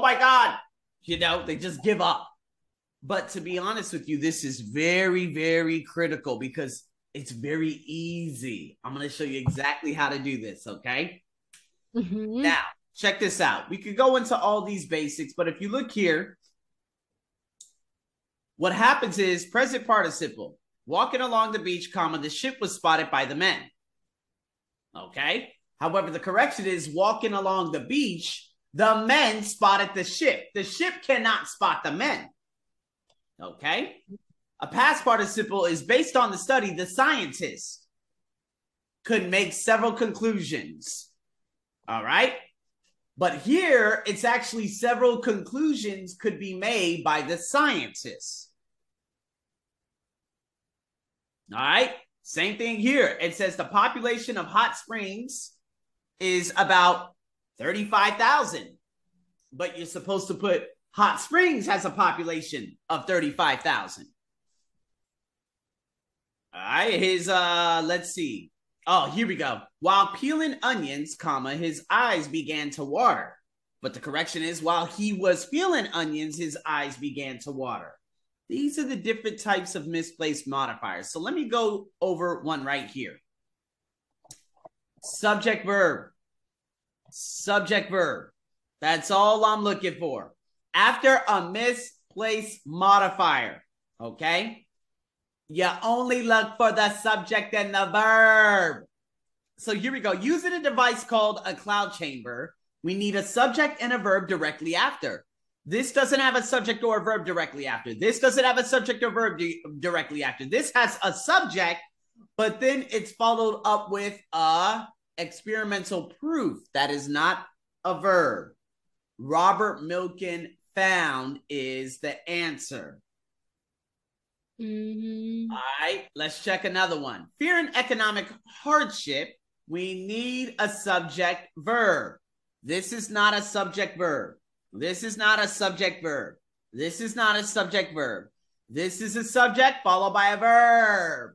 oh my God. You know, they just give up. But to be honest with you, this is very, very critical because it's very easy. I'm going to show you exactly how to do this. Okay. Mm-hmm. Now, check this out. We could go into all these basics, but if you look here, what happens is present participle walking along the beach, comma, the ship was spotted by the men. Okay. However, the correction is walking along the beach, the men spotted the ship. The ship cannot spot the men. Okay. A past participle is based on the study. The scientists could make several conclusions. All right. But here, it's actually several conclusions could be made by the scientists. All right. Same thing here. It says the population of hot springs is about 35,000. But you're supposed to put Hot Springs has a population of 35,000. All right, his uh let's see. Oh, here we go. While peeling onions, comma, his eyes began to water. But the correction is while he was peeling onions, his eyes began to water. These are the different types of misplaced modifiers. So let me go over one right here. Subject verb. Subject verb. That's all I'm looking for. After a misplaced modifier, okay? You only look for the subject and the verb. So here we go. Using a device called a cloud chamber, we need a subject and a verb directly after. This doesn't have a subject or a verb directly after. This doesn't have a subject or verb di- directly after. This has a subject, but then it's followed up with a experimental proof that is not a verb. Robert Millikan found is the answer. Mm-hmm. All right, let's check another one. Fear and economic hardship, we need a subject verb. This is not a subject verb. This is not a subject verb. This is not a subject verb. This is a subject followed by a verb.